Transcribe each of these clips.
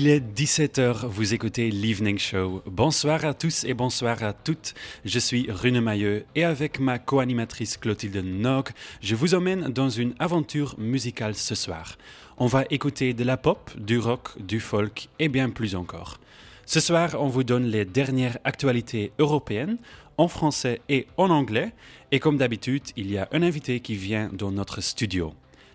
Il est 17h, vous écoutez l'Evening Show. Bonsoir à tous et bonsoir à toutes. Je suis Rune Mailleux et avec ma co-animatrice Clotilde Nog, je vous emmène dans une aventure musicale ce soir. On va écouter de la pop, du rock, du folk et bien plus encore. Ce soir, on vous donne les dernières actualités européennes en français et en anglais. Et comme d'habitude, il y a un invité qui vient dans notre studio.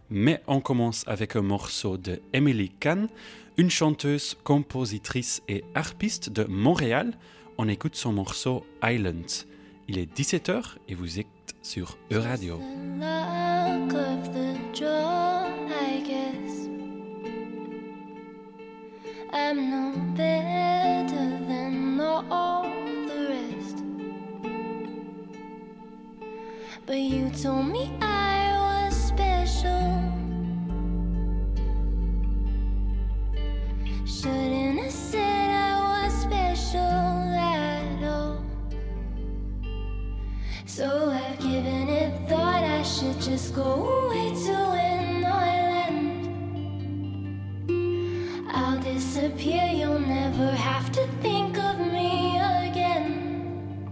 Mais on commence avec un morceau de Emily Kahn, une chanteuse, compositrice et harpiste de Montréal. On écoute son morceau Island. Il est 17h et vous êtes sur E-Radio. Shouldn't have said I was special at all. So I've given it thought I should just go away to an island. I'll disappear, you'll never have to think of me again.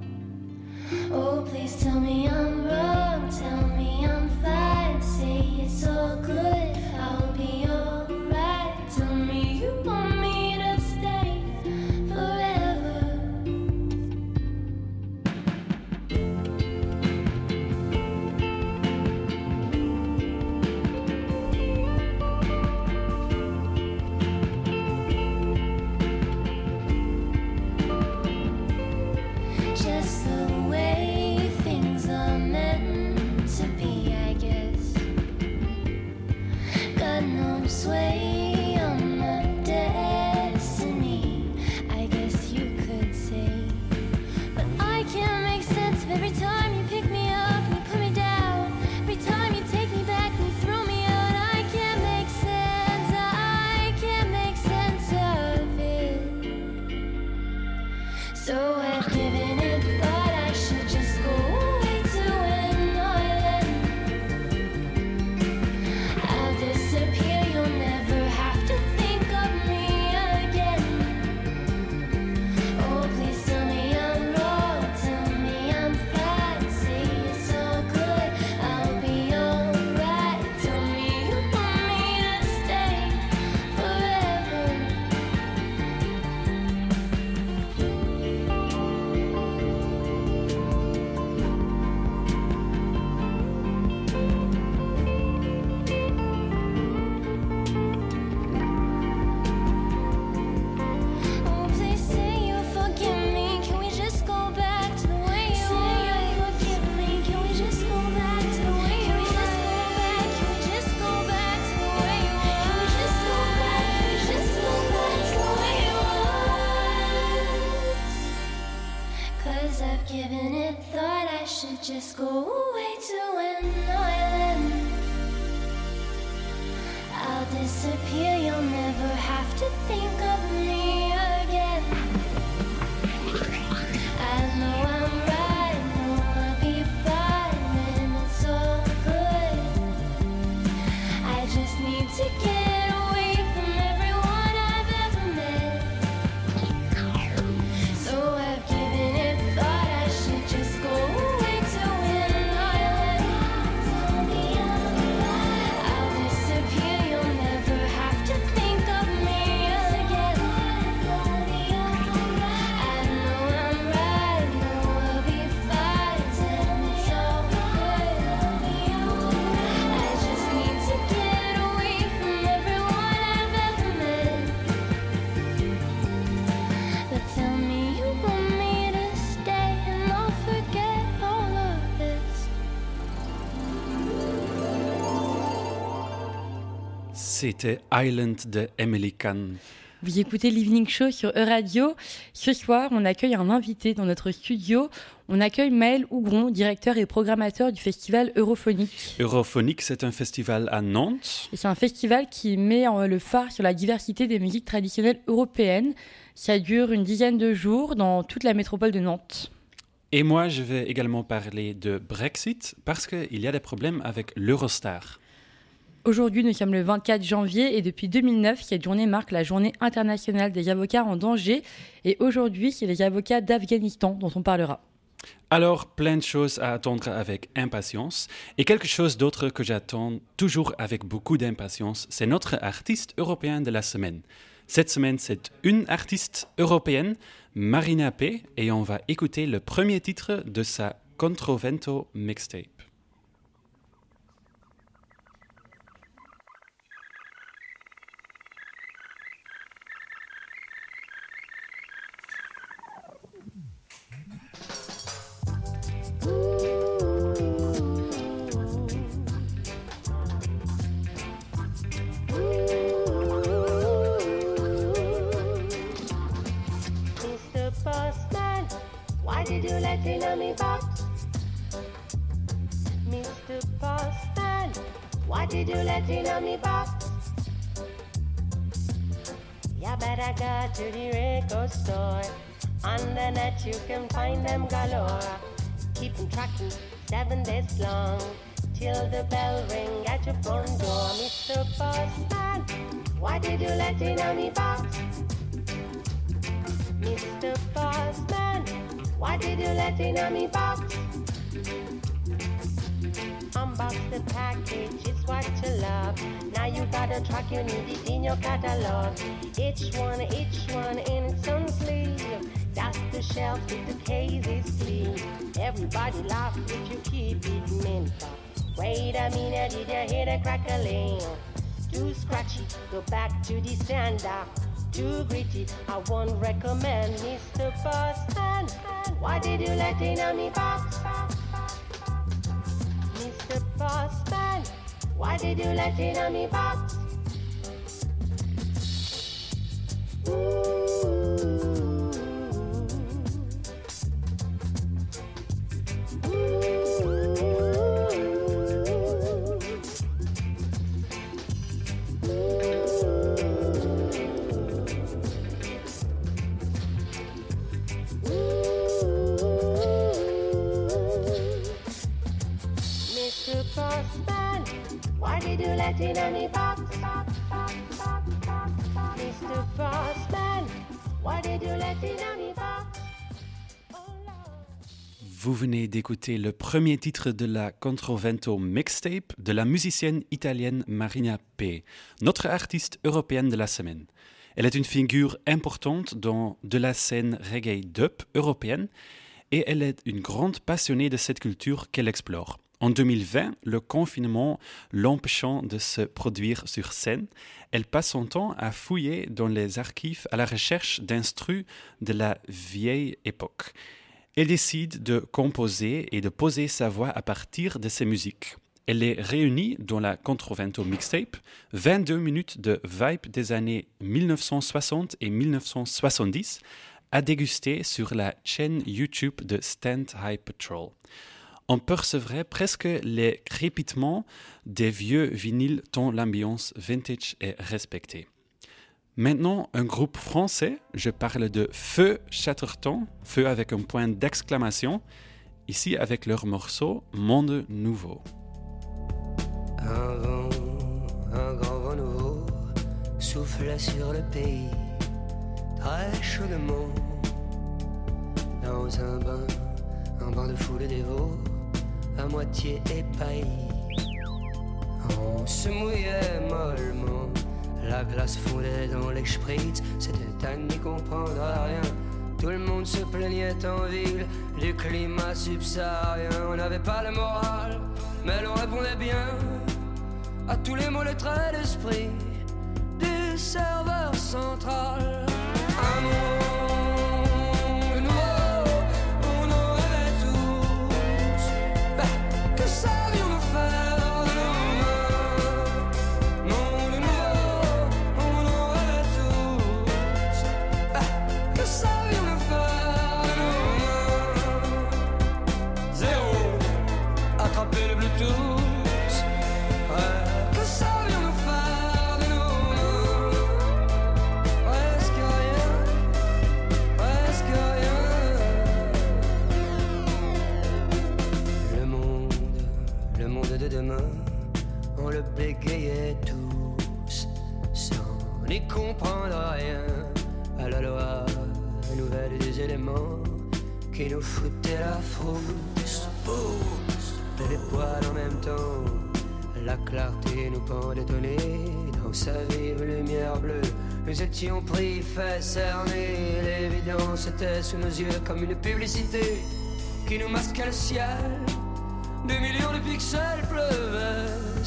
Oh, please tell me I'm wrong, tell me I'm fine, say it's all good, I'll be alright. Tell me you C'était Island de Emily Kahn. Vous écoutez l'Evening Show sur E-Radio. Ce soir, on accueille un invité dans notre studio. On accueille Maël Hougron, directeur et programmateur du festival Europhonique. Europhonique, c'est un festival à Nantes. Et c'est un festival qui met en- le phare sur la diversité des musiques traditionnelles européennes. Ça dure une dizaine de jours dans toute la métropole de Nantes. Et moi, je vais également parler de Brexit parce qu'il y a des problèmes avec l'Eurostar. Aujourd'hui, nous sommes le 24 janvier et depuis 2009, cette journée marque la journée internationale des avocats en danger. Et aujourd'hui, c'est les avocats d'Afghanistan dont on parlera. Alors, plein de choses à attendre avec impatience. Et quelque chose d'autre que j'attends toujours avec beaucoup d'impatience, c'est notre artiste européen de la semaine. Cette semaine, c'est une artiste européenne, Marina P, et on va écouter le premier titre de sa Controvento mixtape. To the record store. On the net you can find them galore. Keep them tracking seven days long. Till the bell ring at your front door. Mr. Postman, why did you let in on me box? Mr. Postman, why did you let in on me box? Unbox the package, it's what you love. Now you got a track, you need it in your catalog. Each one, each one in its own sleeve. That's the shelf with the cases clean. Everybody laugh if you keep it mint. Wait a minute, did you hear the crackling? Too scratchy, go back to the sander. Too gritty, I won't recommend Mr. Boston. Why did you let in on me box? Mr. Boston, why did you let in on me box? Vous venez d'écouter le premier titre de la Controvento mixtape de la musicienne italienne Marina P, notre artiste européenne de la semaine. Elle est une figure importante dans de la scène reggae dub européenne et elle est une grande passionnée de cette culture qu'elle explore. En 2020, le confinement l'empêchant de se produire sur scène, elle passe son temps à fouiller dans les archives à la recherche d'instrus de la vieille époque. Elle décide de composer et de poser sa voix à partir de ses musiques. Elle est réunie dans la Controvento Mixtape, 22 minutes de vibe des années 1960 et 1970 à déguster sur la chaîne YouTube de Stand High Patrol. On percevrait presque les crépitements des vieux vinyles tant l'ambiance vintage est respectée. Maintenant, un groupe français, je parle de Feu Chatterton, Feu avec un point d'exclamation, ici avec leur morceau Monde Nouveau. Un vent, un grand vent nouveau souffle sur le pays, dans un bain, un bain de foule à moitié épaillis. On se mouillait mollement la glace fondait dans les spritz, c'était à n'y comprendre rien. Tout le monde se plaignait en ville du climat subsaharien. On n'avait pas le moral, mais l'on répondait bien à tous les mots, les traits d'esprit du serveur central. gonna sous nos yeux comme une publicité qui nous masque le ciel. Des millions de pixels pleuvent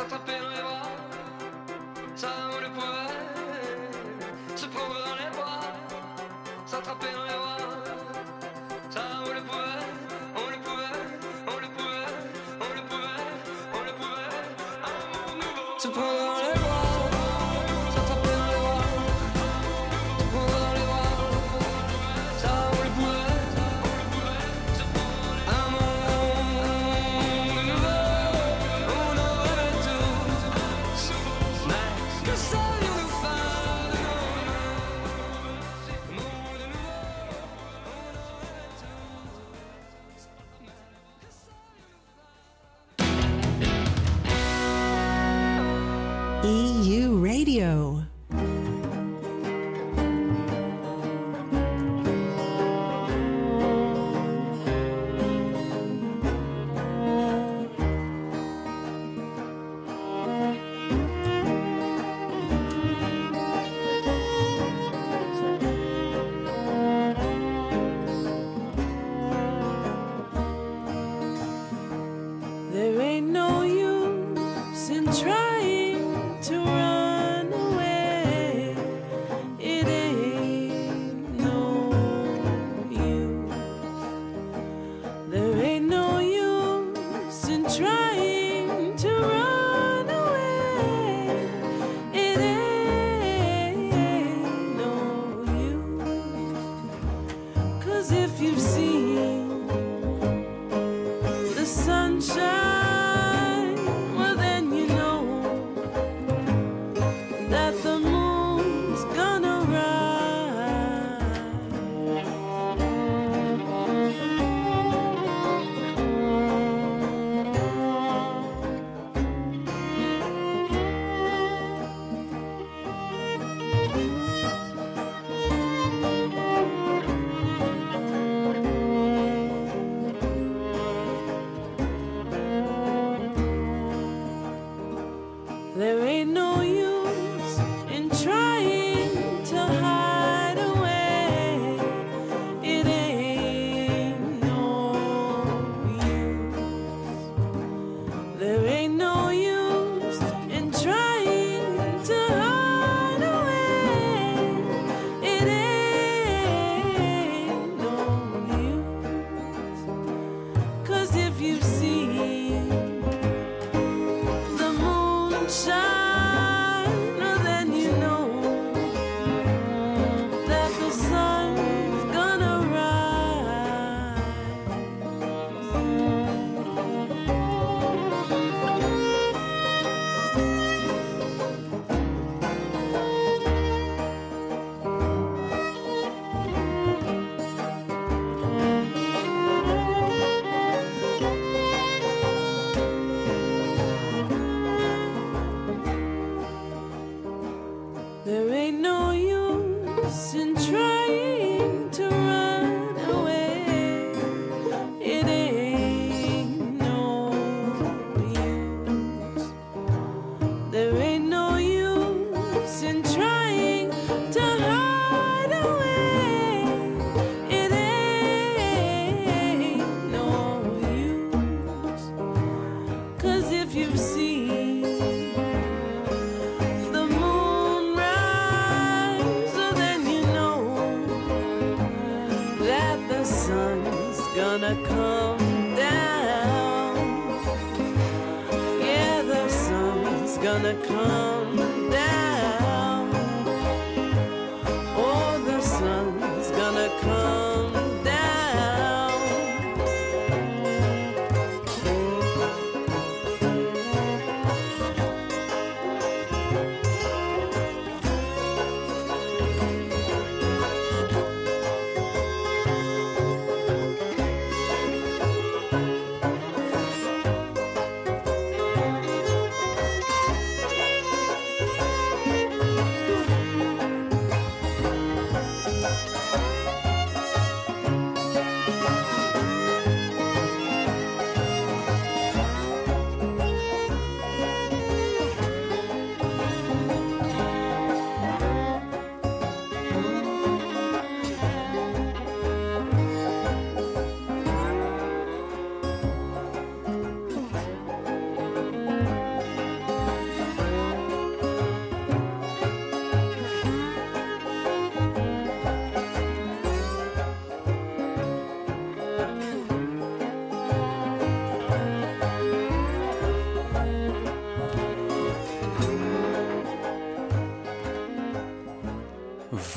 S'attraper dans les bras, ça on le pourrait se prendre dans les bras, s'attraper dans les bras.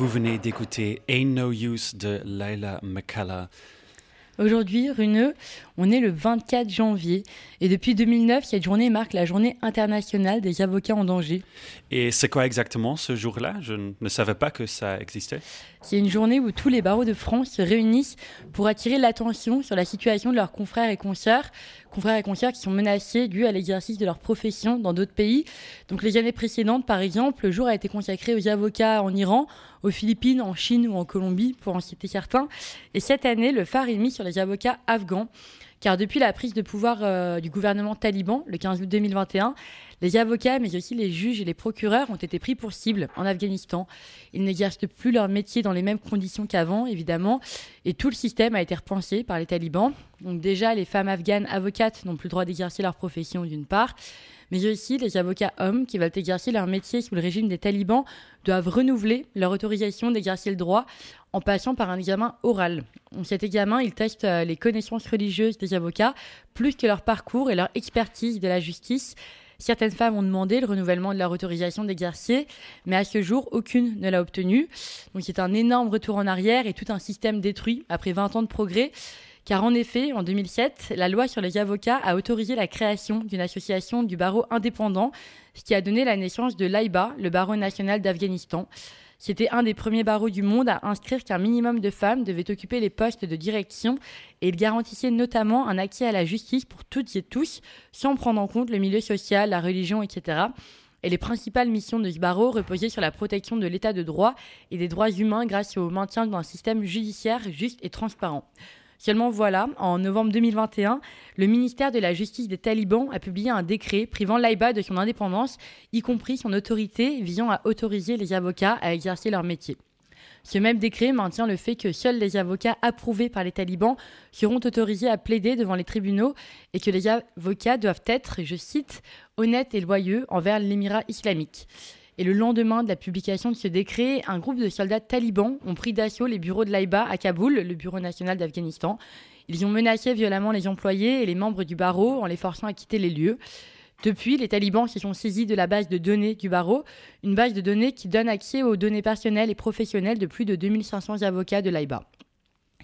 Vous venez d'écouter Ain't No Use de Laila McCalla. Aujourd'hui, Runeux, on est le 24 janvier et depuis 2009, cette journée marque la journée internationale des avocats en danger. Et c'est quoi exactement ce jour-là? Je ne savais pas que ça existait. C'est une journée où tous les barreaux de France se réunissent pour attirer l'attention sur la situation de leurs confrères et consoeurs, confrères et consoeurs qui sont menacés dû à l'exercice de leur profession dans d'autres pays. Donc les années précédentes, par exemple, le jour a été consacré aux avocats en Iran, aux Philippines, en Chine ou en Colombie, pour en citer certains. Et cette année, le phare est mis sur les avocats afghans. Car depuis la prise de pouvoir euh, du gouvernement taliban, le 15 août 2021, les avocats, mais aussi les juges et les procureurs ont été pris pour cible en Afghanistan. Ils n'exercent plus leur métier dans les mêmes conditions qu'avant, évidemment, et tout le système a été repensé par les talibans. Donc déjà, les femmes afghanes avocates n'ont plus le droit d'exercer leur profession d'une part, mais aussi les avocats hommes qui veulent exercer leur métier sous le régime des talibans doivent renouveler leur autorisation d'exercer le droit en passant par un examen oral. Cet examen, il teste euh, les connaissances religieuses des avocats plus que leur parcours et leur expertise de la justice. Certaines femmes ont demandé le renouvellement de leur autorisation d'exercer, mais à ce jour, aucune ne l'a obtenu. Donc c'est un énorme retour en arrière et tout un système détruit après 20 ans de progrès. Car en effet, en 2007, la loi sur les avocats a autorisé la création d'une association du barreau indépendant, ce qui a donné la naissance de l'AIBA, le barreau national d'Afghanistan. C'était un des premiers barreaux du monde à inscrire qu'un minimum de femmes devaient occuper les postes de direction et il garantissait notamment un accès à la justice pour toutes et tous, sans prendre en compte le milieu social, la religion, etc. Et les principales missions de ce barreau reposaient sur la protection de l'état de droit et des droits humains grâce au maintien d'un système judiciaire juste et transparent. Seulement voilà, en novembre 2021, le ministère de la Justice des talibans a publié un décret privant l'AIBA de son indépendance, y compris son autorité visant à autoriser les avocats à exercer leur métier. Ce même décret maintient le fait que seuls les avocats approuvés par les talibans seront autorisés à plaider devant les tribunaux et que les avocats doivent être, je cite, honnêtes et loyaux envers l'émirat islamique. Et le lendemain de la publication de ce décret, un groupe de soldats talibans ont pris d'assaut les bureaux de l'AIBA à Kaboul, le bureau national d'Afghanistan. Ils ont menacé violemment les employés et les membres du barreau en les forçant à quitter les lieux. Depuis, les talibans se sont saisis de la base de données du barreau, une base de données qui donne accès aux données personnelles et professionnelles de plus de 2500 avocats de l'AIBA.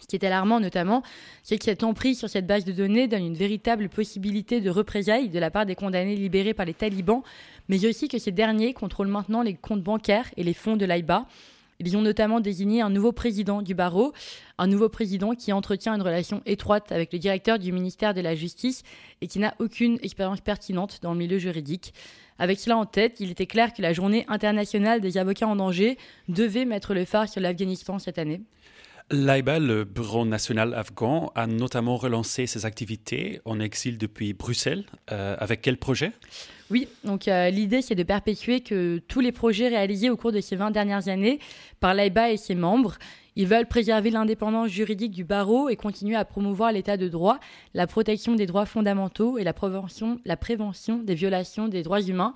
Ce qui est alarmant notamment, c'est que cette emprise sur cette base de données donne une véritable possibilité de représailles de la part des condamnés libérés par les talibans, mais aussi que ces derniers contrôlent maintenant les comptes bancaires et les fonds de l'AIBA. Ils ont notamment désigné un nouveau président du barreau, un nouveau président qui entretient une relation étroite avec le directeur du ministère de la Justice et qui n'a aucune expérience pertinente dans le milieu juridique. Avec cela en tête, il était clair que la journée internationale des avocats en danger devait mettre le phare sur l'Afghanistan cette année. L'AIBA, le Bureau national afghan, a notamment relancé ses activités en exil depuis Bruxelles. Euh, avec quel projet? Oui, donc euh, l'idée c'est de perpétuer que tous les projets réalisés au cours de ces 20 dernières années par l'AIBA et ses membres, ils veulent préserver l'indépendance juridique du barreau et continuer à promouvoir l'état de droit, la protection des droits fondamentaux et la prévention, la prévention des violations des droits humains.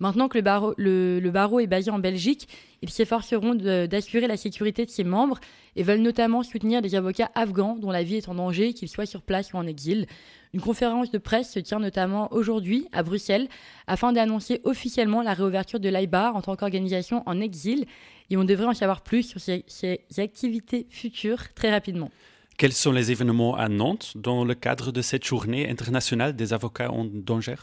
Maintenant que le barreau, le, barreau est basé en Belgique, ils s'efforceront d'assurer la sécurité de ses membres et veulent notamment soutenir des avocats afghans dont la vie est en danger, qu'ils soient sur place ou en exil. Une conférence de presse se tient notamment aujourd'hui à Bruxelles afin d'annoncer officiellement la réouverture de l'AIBA en tant qu'organisation en exil et on devrait en savoir plus sur ses, ses activités futures très rapidement. Quels sont les événements à Nantes dans le cadre de cette journée internationale des avocats en danger?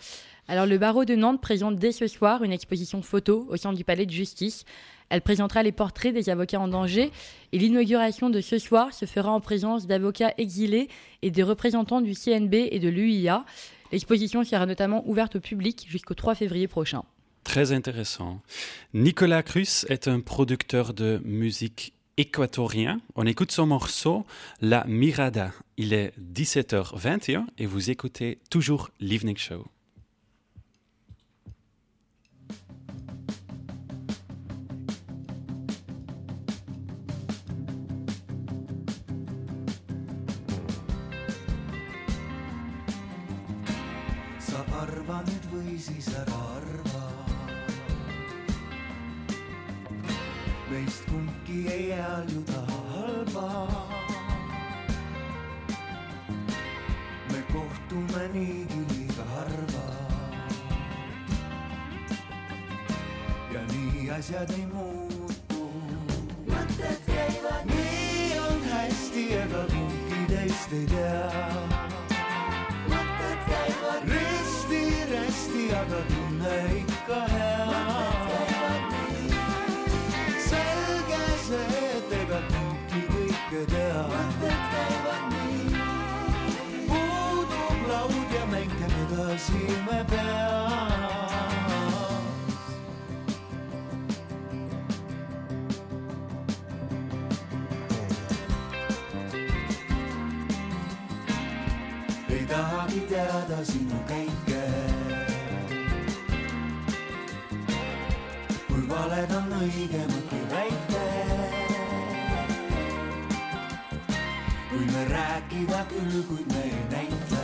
Alors le barreau de Nantes présente dès ce soir une exposition photo au sein du palais de justice. Elle présentera les portraits des avocats en danger et l'inauguration de ce soir se fera en présence d'avocats exilés et des représentants du CNB et de l'UIA. L'exposition sera notamment ouverte au public jusqu'au 3 février prochain. Très intéressant. Nicolas Cruz est un producteur de musique équatorien. On écoute son morceau La Mirada. Il est 17h21 et vous écoutez toujours l'Evening Show. Või siis ära arva. meist kumbki ei hääljuda halba. me kohtume niigi liiga harva. ja nii asjad ei muutu. mõtted käivad. nii on hästi, ega kumbki teist ei tea mõtted käivad risti-rästi, aga tunne ikka hea. selge see, et ega kumbki kõike nii. puudub laud ja mängib edasi me peas. ei tahagi teada sinu käike. Valed on õigemad kui väite. võime rääkida küll, kuid me ei näitle.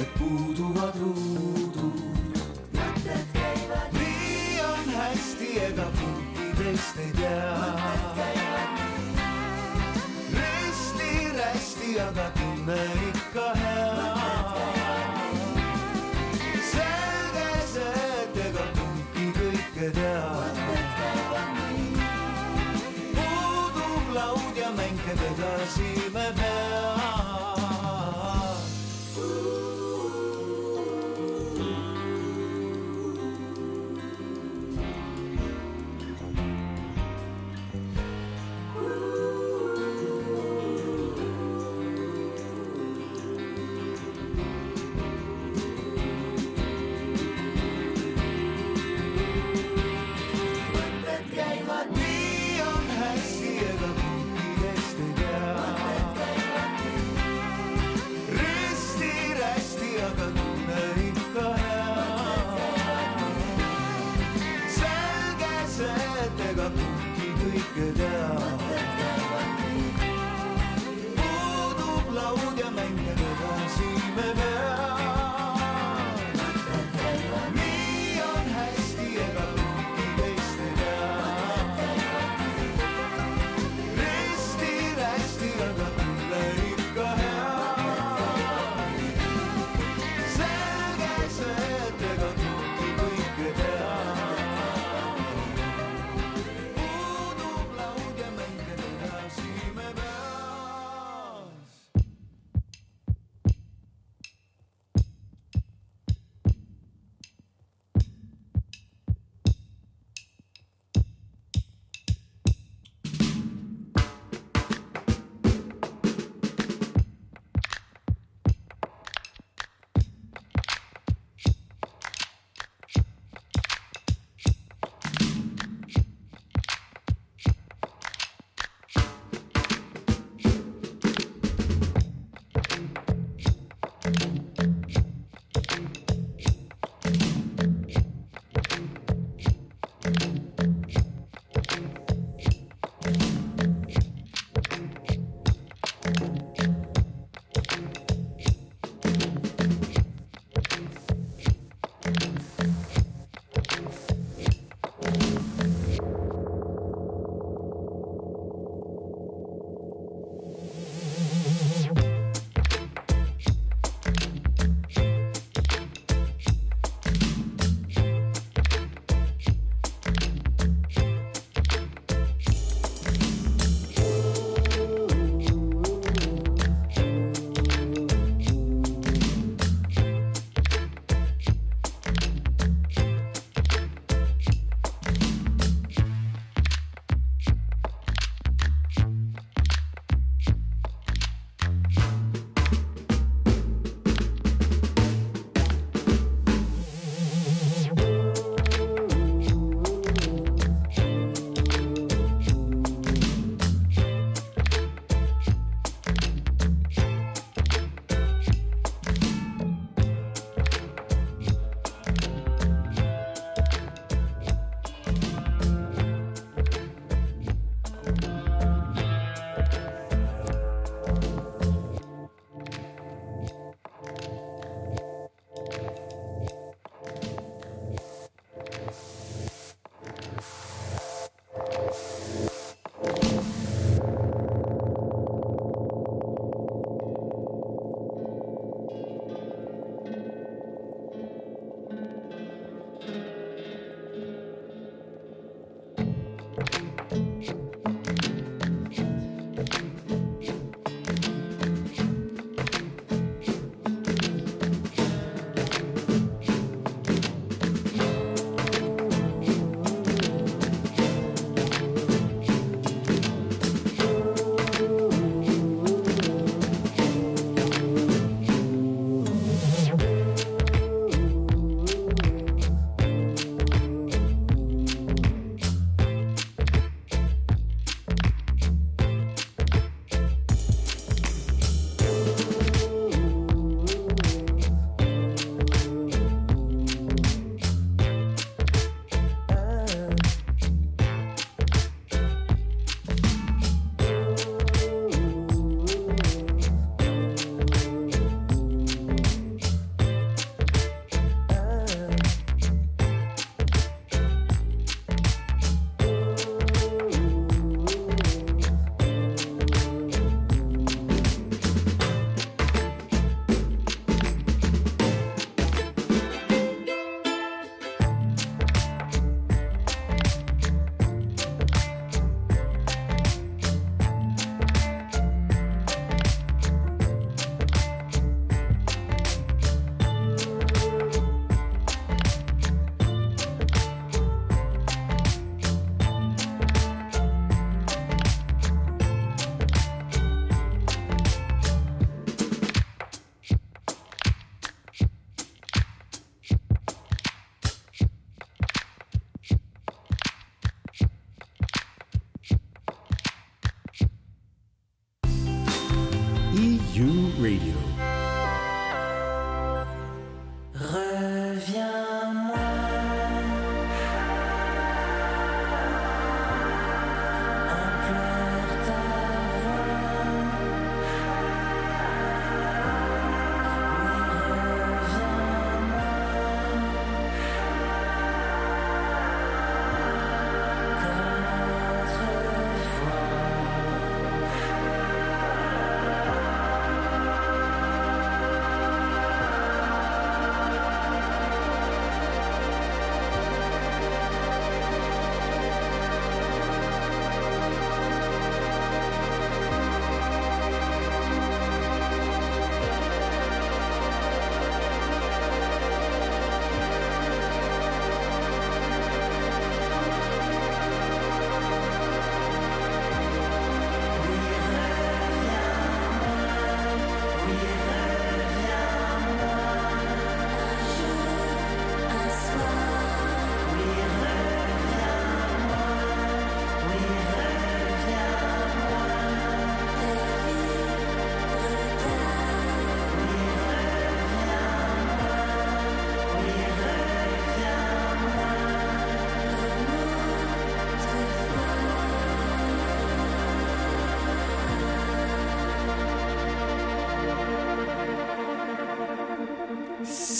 et puuduvad ruudud. mõtted käivad. nii on hästi, ega kumbki teist ei tea.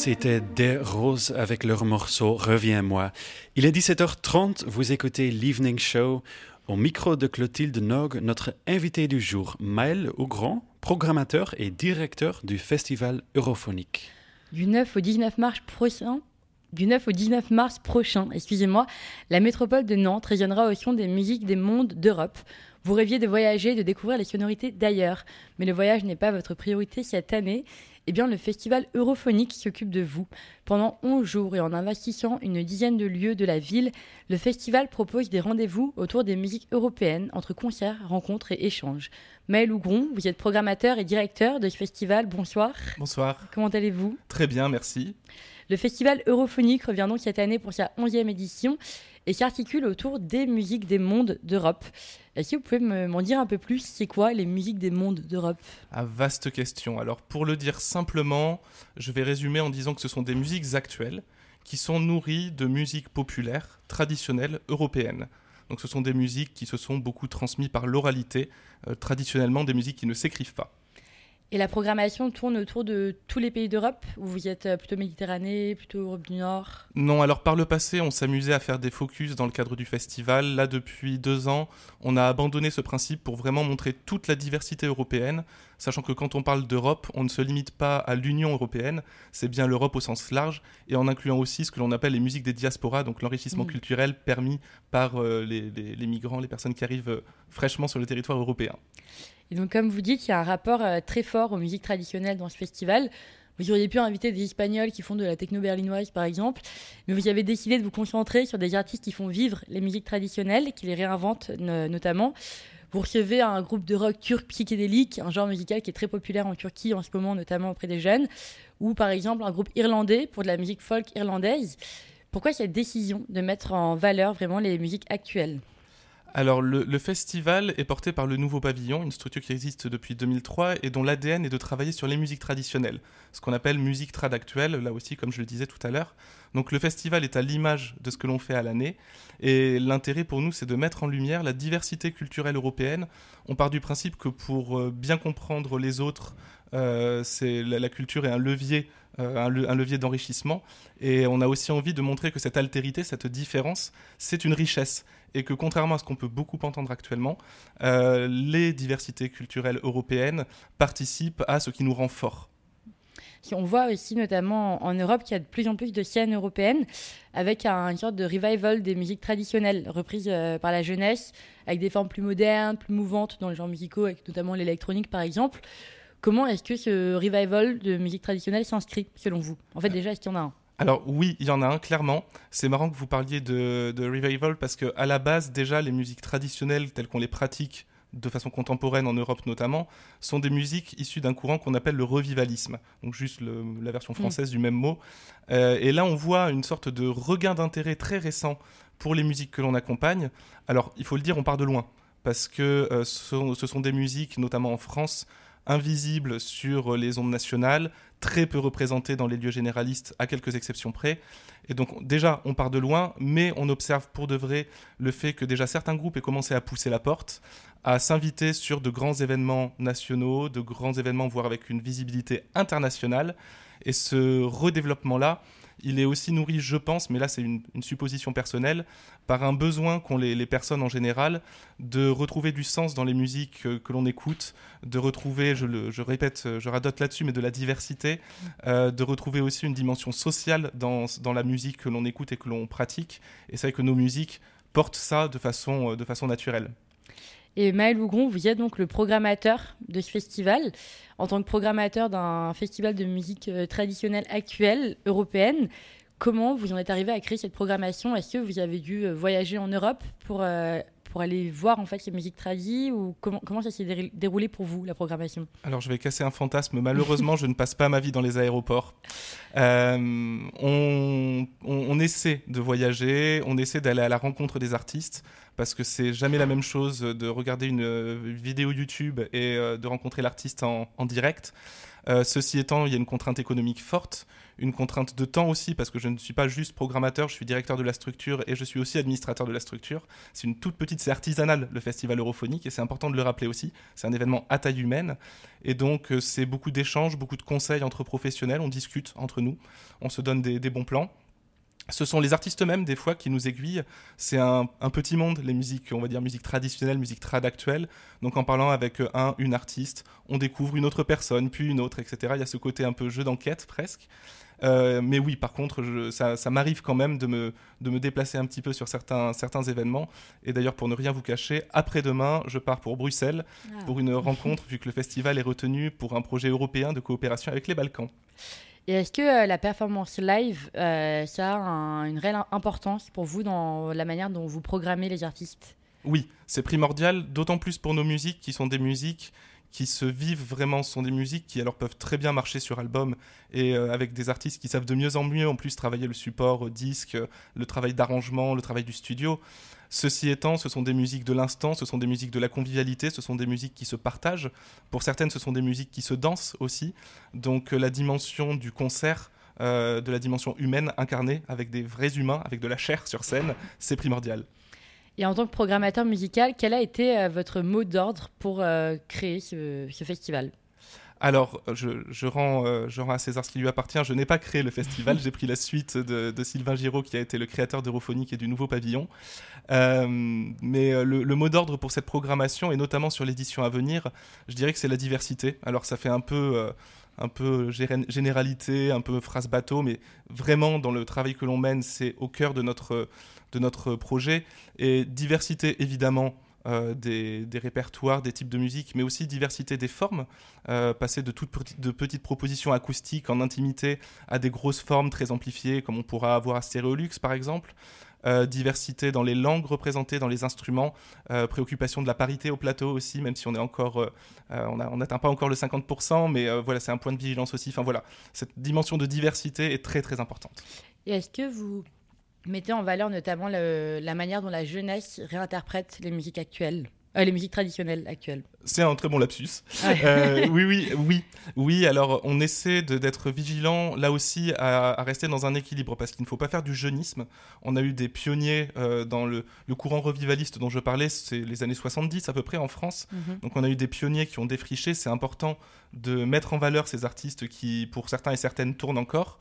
C'était Des Roses avec leur morceau Reviens-moi. Il est 17h30, vous écoutez l'Evening Show. Au micro de Clotilde Nog, notre invité du jour, Maël Augrand, programmateur et directeur du Festival Europhonique. Du 9 au 19 mars prochain, du 9 au 19 mars prochain, excusez-moi, la métropole de Nantes résonnera au son des musiques des mondes d'Europe. Vous rêviez de voyager, de découvrir les sonorités d'ailleurs, mais le voyage n'est pas votre priorité cette année. Eh bien, le festival Europhonique s'occupe de vous. Pendant 11 jours et en investissant une dizaine de lieux de la ville, le festival propose des rendez-vous autour des musiques européennes entre concerts, rencontres et échanges. Maël Ougron, vous êtes programmateur et directeur de ce festival. Bonsoir. Bonsoir. Comment allez-vous? Très bien, merci. Le festival Europhonique revient donc cette année pour sa 11e édition et s'articule autour des musiques des mondes d'Europe. Est-ce que vous pouvez me- m'en dire un peu plus? C'est quoi les musiques des mondes d'Europe? Ah, vaste question. Alors, pour le dire simplement, je vais résumer en disant que ce sont des musiques actuelles qui sont nourries de musique populaire, traditionnelle, européenne. Donc, ce sont des musiques qui se sont beaucoup transmises par l'oralité, euh, traditionnellement des musiques qui ne s'écrivent pas. Et la programmation tourne autour de tous les pays d'Europe Ou vous êtes euh, plutôt Méditerranée, plutôt Europe du Nord? Non, alors par le passé, on s'amusait à faire des focus dans le cadre du festival. Là, depuis deux ans, on a abandonné ce principe pour vraiment montrer toute la diversité européenne, sachant que quand on parle d'Europe, on ne se limite pas à l'Union européenne, c'est bien l'Europe au sens large, et en incluant aussi ce que l'on appelle les musiques des diasporas, donc l'enrichissement Mm. culturel permis par euh, les, les- les migrants, les personnes qui arrivent euh, fraîchement sur le territoire européen. Et donc, comme vous dites, il y a un rapport euh, très fort aux musiques traditionnelles dans ce festival. Vous auriez pu inviter des Espagnols qui font de la techno berlinoise, par exemple, mais vous avez décidé de vous concentrer sur des artistes qui font vivre les musiques traditionnelles, qui les réinventent no- notamment. Vous recevez un groupe de rock turc psychédélique, un genre musical qui est très populaire en Turquie en ce moment, notamment auprès des jeunes, ou par exemple un groupe irlandais pour de la musique folk irlandaise. Pourquoi cette décision de mettre en valeur vraiment les musiques actuelles? Alors, le, festival est porté par le Nouveau Pavillon, une structure qui existe depuis 2003 et dont l'ADN est de travailler sur les musiques traditionnelles, ce qu'on appelle musique trad actuelle, là aussi, comme je le disais tout à l'heure. Donc, le festival est à l'image de ce que l'on fait à l'année, et l'intérêt pour nous, c'est de mettre en lumière la diversité culturelle européenne. On part du principe que pour euh, bien comprendre les autres, euh, la, culture est un levier, euh, un levier d'enrichissement, et on a aussi envie de montrer que cette altérité, cette différence, c'est une richesse et que contrairement à ce qu'on peut beaucoup entendre actuellement, euh, les diversités culturelles européennes participent à ce qui nous rend forts. Si On voit aussi notamment en Europe qu'il y a de plus en plus de scènes européennes avec un, sorte de revival des musiques traditionnelles reprises euh, par la jeunesse, avec des formes plus modernes, plus mouvantes dans les genres musicaux, avec notamment l'électronique par exemple. Comment est-ce que ce revival de musique traditionnelle s'inscrit selon vous? En fait déjà, est-ce qu'il y en a un? Alors oui, il y en a un clairement. C'est marrant que vous parliez de, de revival parce que à la base déjà les musiques traditionnelles telles qu'on les pratique de façon contemporaine en Europe notamment, sont des musiques issues d'un courant qu'on appelle le revivalisme, donc juste le- la version française du même mot. Euh, et là, on voit une sorte de regain d'intérêt très récent pour les musiques que l'on accompagne. Alors, il faut le dire, on part de loin, parce que euh, ce, sont, ce sont des musiques, notamment en France, invisible sur les ondes nationales, très peu représenté dans les lieux généralistes, à quelques exceptions près. Et donc déjà, on part de loin, mais on observe pour de vrai le fait que déjà certains groupes aient commencé à pousser la porte, à s'inviter sur de grands événements nationaux, de grands événements, voire avec une visibilité internationale. Et ce redéveloppement-là, il est aussi nourri, je pense, mais là c'est une, supposition personnelle, par un besoin qu'ont les, personnes en général de retrouver du sens dans les musiques que, que l'on écoute, de retrouver, je, le, répète, je radote là-dessus, mais de la diversité, euh, de retrouver aussi une dimension sociale dans, la musique que l'on écoute et que l'on pratique. Et c'est vrai que nos musiques portent ça de façon naturelle. Et Maël Lougron, vous êtes donc le programmateur de ce festival. En tant que programmateur d'un festival de musique euh, traditionnelle actuelle, européenne, comment vous en êtes arrivé à créer cette programmation? Est-ce que vous avez dû euh, voyager en Europe pour, euh, pour aller voir en fait ces musiques ou comment, comment ça s'est déroulé pour vous, la programmation? Alors je vais casser un fantasme. Malheureusement, je ne passe pas ma vie dans les aéroports. Euh, on, essaie de voyager, on essaie d'aller à la rencontre des artistes parce que c'est jamais la même chose de regarder une vidéo YouTube et de rencontrer l'artiste en, direct. Euh, ceci étant, il y a une contrainte économique forte, une contrainte de temps aussi, parce que je ne suis pas juste programmateur, je suis directeur de la structure et je suis aussi administrateur de la structure. C'est une toute petite, c'est artisanal le festival europhonique et c'est important de le rappeler aussi. C'est un événement à taille humaine et donc euh, c'est beaucoup d'échanges, beaucoup de conseils entre professionnels, on discute entre nous, on se donne des, des bons plans. Ce sont les artistes eux-mêmes, des fois, qui nous aiguillent. C'est un, un, petit monde, les musiques, on va dire musique traditionnelle, musique trad actuelle. Donc en parlant avec un, une artiste, on découvre une autre personne, puis une autre, etc. Il y a ce côté un peu jeu d'enquête, presque. Euh, mais oui, par contre, je, ça, ça m'arrive quand même de me, de me déplacer un petit peu sur certains, certains événements. Et d'ailleurs, pour ne rien vous cacher, après-demain, je pars pour Bruxelles ah. pour une rencontre, vu que le festival est retenu pour un projet européen de coopération avec les Balkans. Et est-ce que euh, la performance live, euh, ça a un, une réelle importance pour vous dans la manière dont vous programmez les artistes? Oui, c'est primordial, d'autant plus pour nos musiques qui sont des musiques qui se vivent vraiment, sont des musiques qui alors peuvent très bien marcher sur album et euh, avec des artistes qui savent de mieux en mieux en plus travailler le support euh, disque, le travail d'arrangement, le travail du studio. Ceci étant, ce sont des musiques de l'instant, ce sont des musiques de la convivialité, ce sont des musiques qui se partagent. Pour certaines, ce sont des musiques qui se dansent aussi. Donc euh, la dimension du concert, euh, de la dimension humaine incarnée avec des vrais humains, avec de la chair sur scène, c'est primordial. Et en tant que programmateur musical, quel a été euh, votre mot d'ordre pour créer ce festival? Alors, je, je, rends, euh, je rends à César ce qui lui appartient. Je n'ai pas créé le festival, j'ai pris la suite de, de, Sylvain Giraud, qui a été le créateur d'Europhonique et du Nouveau Pavillon. Euh, mais le, le mot d'ordre pour cette programmation, et notamment sur l'édition à venir, je dirais que c'est la diversité. Alors, ça fait un peu... Euh, un peu généralité, un peu phrase bateau, mais vraiment dans le travail que l'on mène, c'est au cœur de notre, de notre projet. Et diversité, évidemment, euh, des, répertoires, des types de musique, mais aussi diversité des formes, euh, passer de toutes de petites propositions acoustiques en intimité à des grosses formes très amplifiées, comme on pourra avoir à Stéréolux par exemple. Euh, diversité dans les langues représentées, dans les instruments, préoccupation de la parité au plateau aussi, même si on encore, on n'atteint pas encore le 50%, mais voilà, c'est un point de vigilance aussi. Enfin voilà, cette dimension de diversité est très très importante. Et est-ce que vous mettez en valeur notamment le, la manière dont la jeunesse réinterprète les musiques actuelles euh, les musiques traditionnelles actuelles. C'est un très bon lapsus. Euh, oui, oui, oui, oui. Alors, on essaie d'être vigilant là aussi à, à, rester dans un équilibre parce qu'il ne faut pas faire du jeunisme. On a eu des pionniers euh, dans le, le, courant revivaliste dont je parlais, c'est les années 70 à peu près en France. Mm -hmm. Donc, on a eu des pionniers qui ont défriché. C'est important de mettre en valeur ces artistes qui, pour certains et certaines, tournent encore.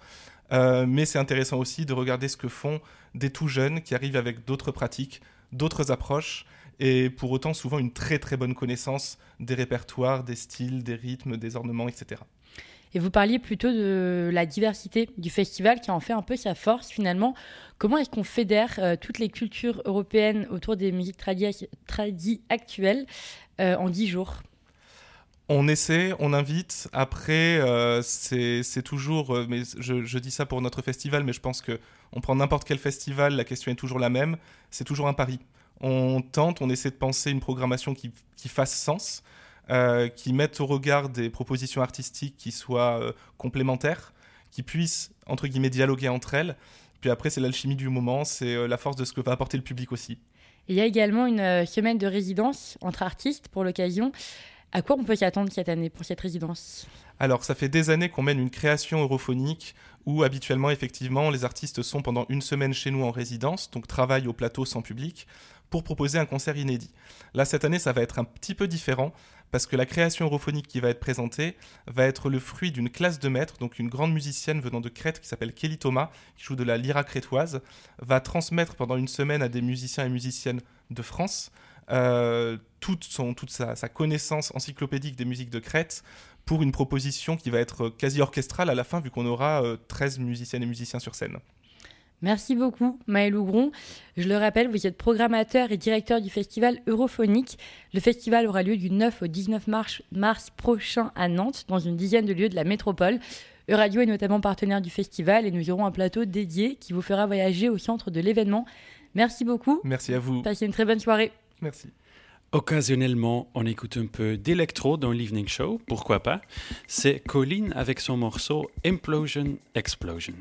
Euh, mais c'est intéressant aussi de regarder ce que font des tout jeunes qui arrivent avec d'autres pratiques, d'autres approches et pour autant souvent une très très bonne connaissance des répertoires, des styles, des rythmes, des ornements, etc. Et vous parliez plutôt de la diversité du festival qui en fait un peu sa force finalement. Comment est-ce qu'on fédère euh, toutes les cultures européennes autour des musiques tradies tradi actuelles euh, en dix jours? On essaie, on invite. Après, euh, c'est toujours, euh, mais je, dis ça pour notre festival, mais je pense que on prend n'importe quel festival, la question est toujours la même. C'est toujours un pari on tente, on essaie de penser une programmation qui, fasse sens, euh, qui mette au regard des propositions artistiques qui soient complémentaires, qui puissent, entre guillemets, dialoguer entre elles. Puis après, c'est l'alchimie du moment, c'est la force de ce que va apporter le public aussi. Il y a également une semaine de résidence entre artistes pour l'occasion. À quoi on peut s'attendre cette année pour cette résidence? Alors, ça fait des années qu'on mène une création europhonique où habituellement, effectivement, les artistes sont pendant une semaine chez nous en résidence, donc travaillent au plateau sans public, pour proposer un concert inédit. Là, cette année, ça va être un petit peu différent parce que la création europhonique qui va être présentée va être le fruit d'une classe de maîtres, donc une grande musicienne venant de Crète qui s'appelle Kelly Thomas, qui joue de la lyra crétoise, va transmettre pendant une semaine à des musiciens et musiciennes de France euh, toute, son, toute sa, sa, connaissance encyclopédique des musiques de Crète pour une proposition qui va être quasi orchestrale à la fin, vu qu'on aura euh, 13 musiciennes et musiciens sur scène. Merci beaucoup, Maël Ougron. Je le rappelle, vous êtes programmateur et directeur du festival Europhonique. Le festival aura lieu du 9 au 19 mars, mars prochain à Nantes, dans une dizaine de lieux de la métropole. Euradio est notamment partenaire du festival et nous aurons un plateau dédié qui vous fera voyager au centre de l'événement. Merci beaucoup. Merci à vous. Passez une très bonne soirée. Merci. Occasionnellement, on écoute un peu d'électro dans l'Evening Show, pourquoi pas. C'est Colline avec son morceau Implosion Explosion.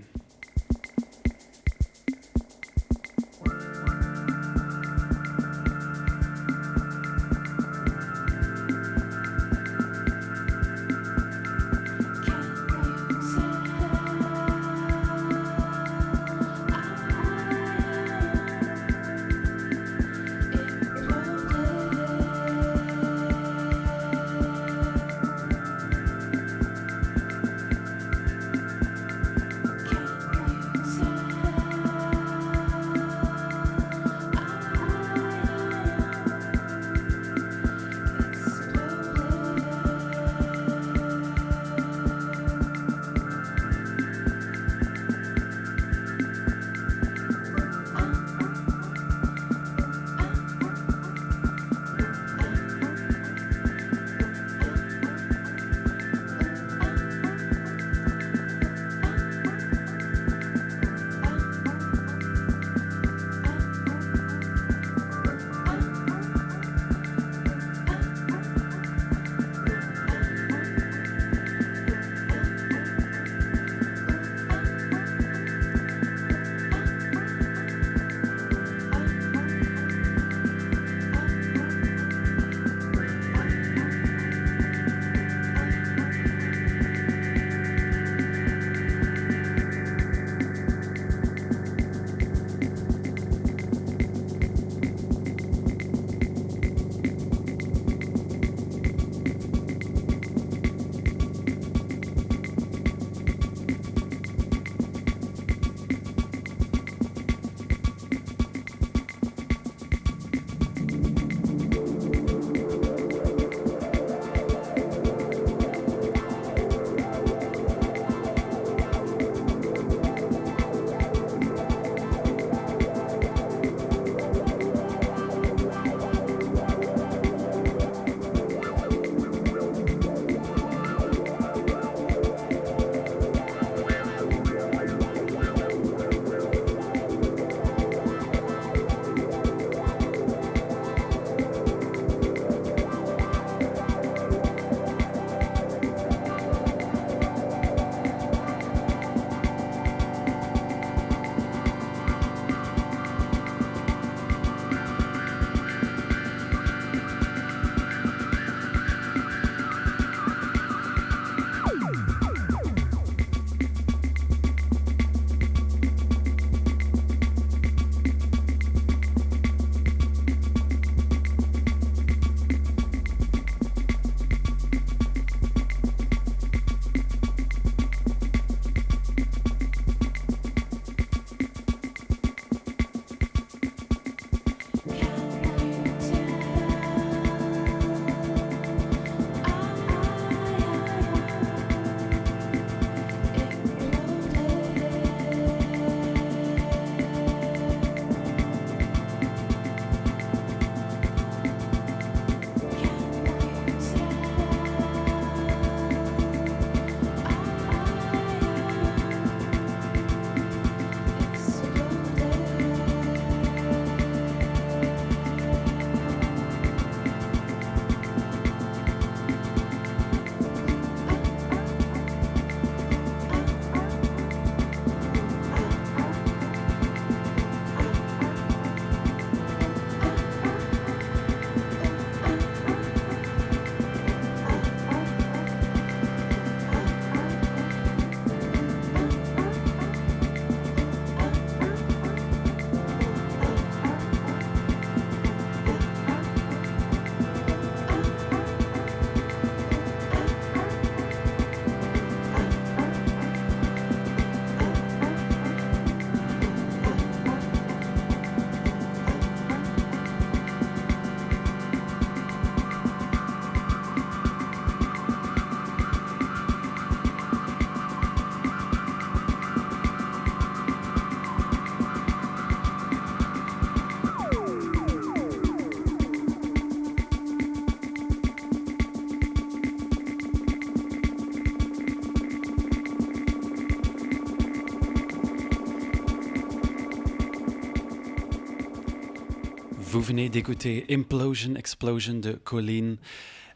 Vous venez d'écouter Implosion Explosion de Colleen.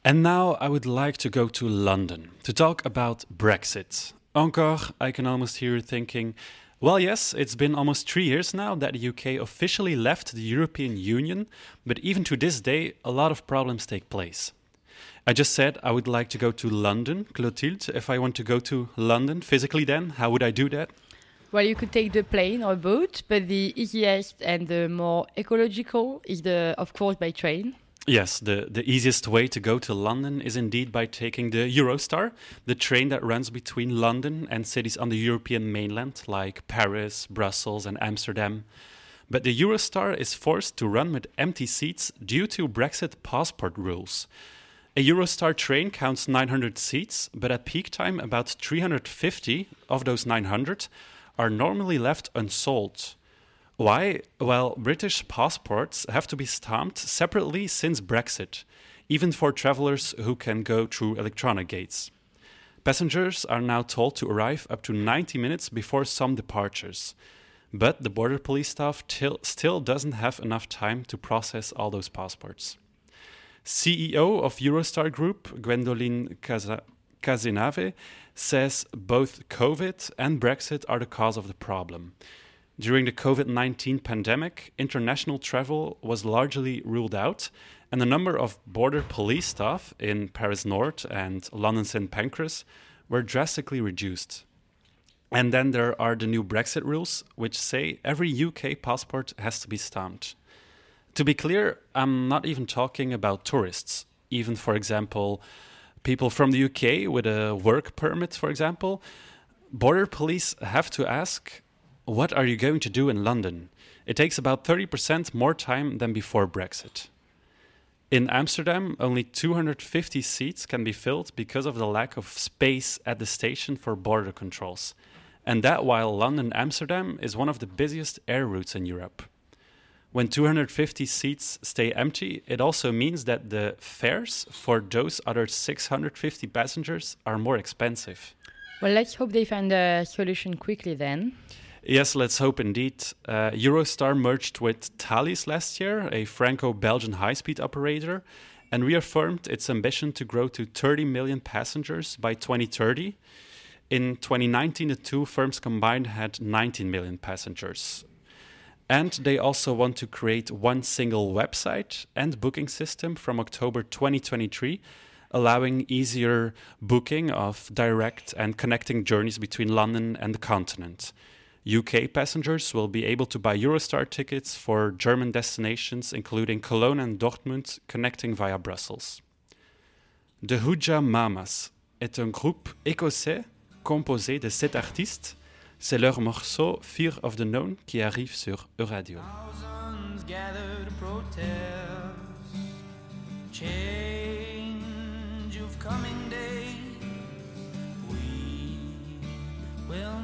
And now I would like to go to London to talk about Brexit. Encore, I can almost hear you thinking, well, yes, it's been almost three years now that the UK officially left the European Union, but even to this day, a lot of problems take place. I just said I would like to go to London, Clotilde. If I want to go to London physically, then how would I do that? Well, you could take the plane or boat, but the easiest and the more ecological is the, of course, by train. Yes, the, the easiest way to go to London is indeed by taking the Eurostar, the train that runs between London and cities on the European mainland like Paris, Brussels, and Amsterdam. But the Eurostar is forced to run with empty seats due to Brexit passport rules. A Eurostar train counts 900 seats, but at peak time, about 350 of those 900 are normally left unsold. Why? Well, British passports have to be stamped separately since Brexit, even for travelers who can go through electronic gates. Passengers are now told to arrive up to 90 minutes before some departures. But the border police staff till, still doesn't have enough time to process all those passports. CEO of Eurostar Group, Gwendoline Cazenave, says both COVID and Brexit are the cause of the problem. During the COVID 19 pandemic, international travel was largely ruled out, and the number of border police staff in Paris North and London St. Pancras were drastically reduced. And then there are the new Brexit rules, which say every UK passport has to be stamped. To be clear, I'm not even talking about tourists. Even, for example, people from the UK with a work permit, for example, border police have to ask, What are you going to do in London? It takes about 30% more time than before Brexit. In Amsterdam, only 250 seats can be filled because of the lack of space at the station for border controls. And that while London Amsterdam is one of the busiest air routes in Europe. When 250 seats stay empty, it also means that the fares for those other 650 passengers are more expensive. Well, let's hope they find a solution quickly then. Yes, let's hope indeed. Uh, Eurostar merged with Thalys last year, a Franco Belgian high speed operator, and reaffirmed its ambition to grow to 30 million passengers by 2030. In 2019, the two firms combined had 19 million passengers. And they also want to create one single website and booking system from October 2023, allowing easier booking of direct and connecting journeys between London and the continent. UK passengers will be able to buy Eurostar tickets for German destinations, including Cologne and Dortmund, connecting via Brussels. The Hooja Mamas est un groupe écossais composé de sept artistes. C'est leur morceau Fear of the Known qui arrive sur Euradio. Will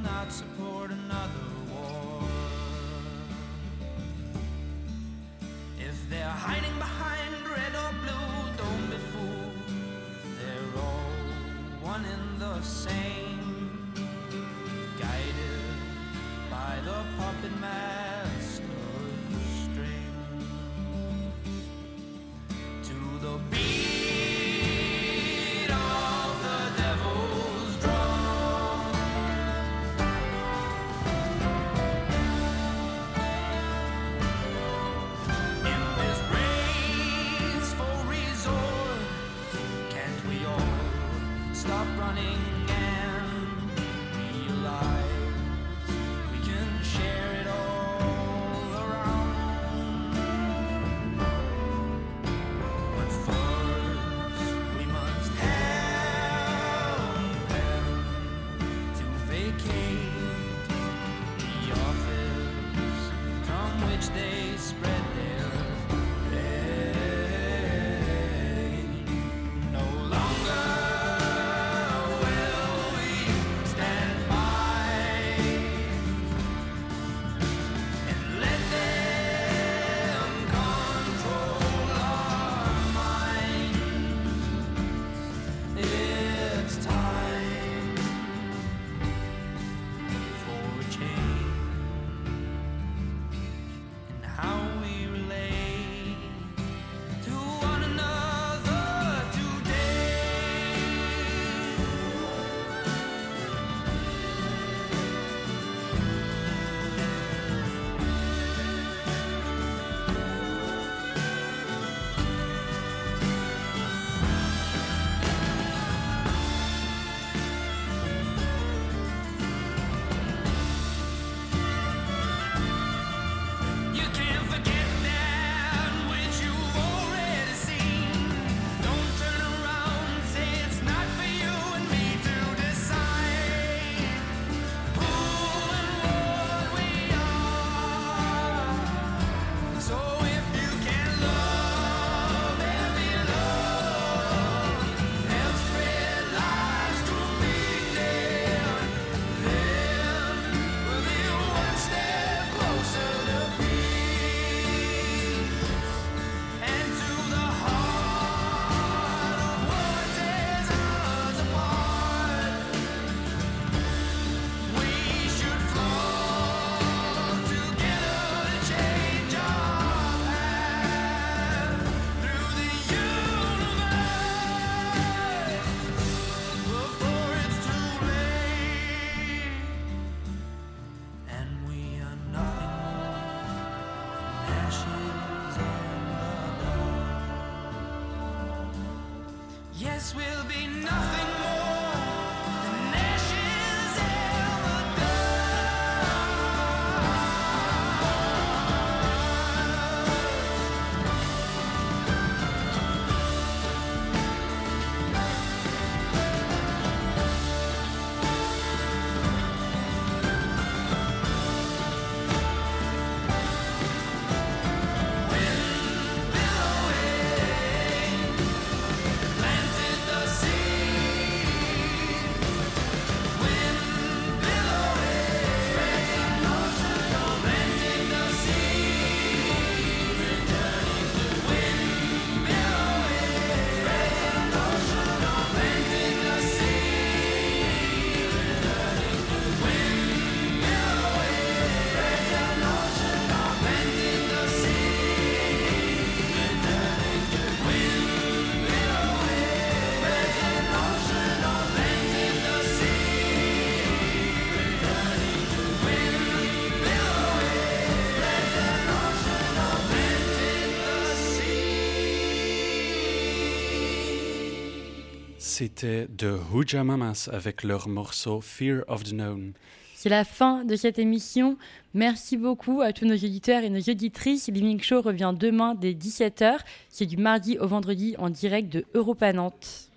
c'était The Hooja Mamas avec leur morceau Fear of the Known. C'est la fin de cette émission. Merci beaucoup à tous nos auditeurs et nos auditrices. L'Evening Show revient demain dès 17h. C'est du mardi au vendredi en direct de Europa Nantes.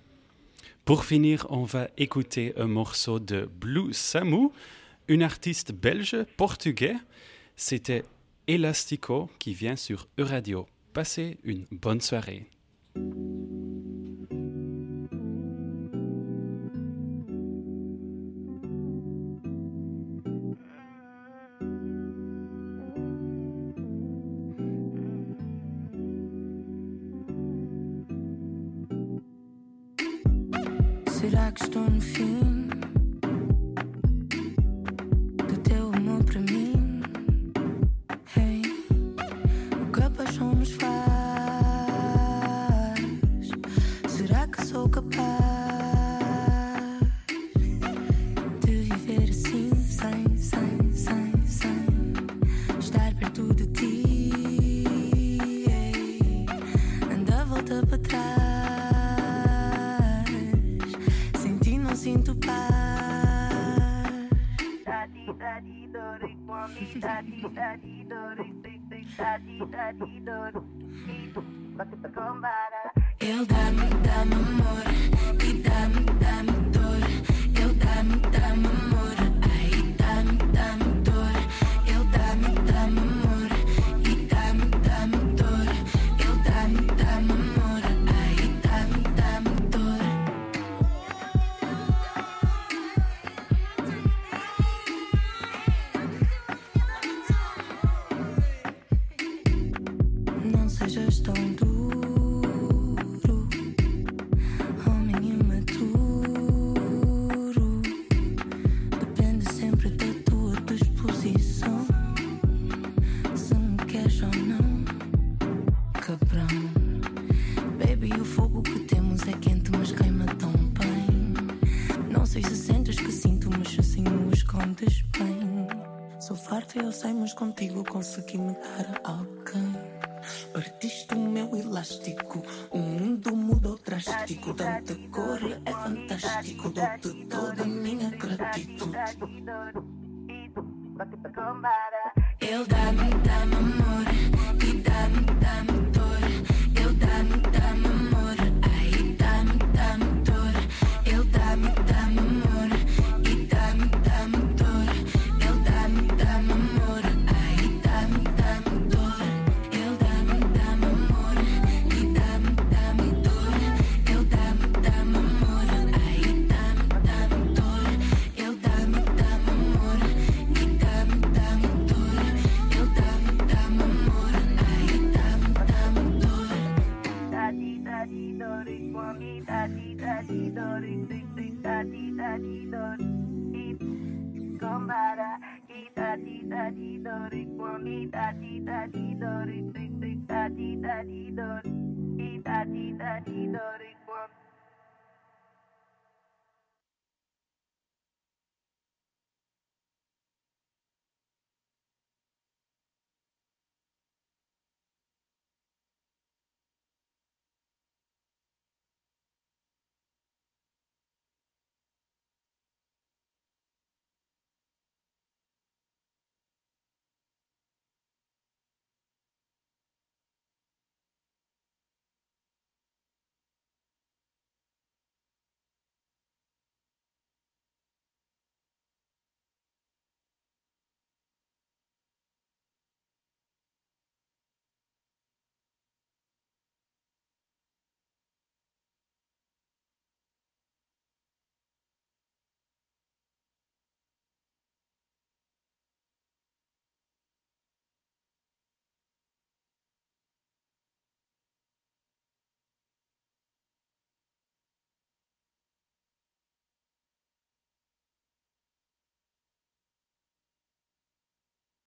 Pour finir, on va écouter un morceau de Blue Samu, une artiste belge portugais. C'était Elastico qui vient sur Euradio. Passez une bonne soirée. Será que sou capaz de viver assim, sem, sem, sem, sem estar perto de ti? Anda, volta para trás. Sem ti não sinto paz.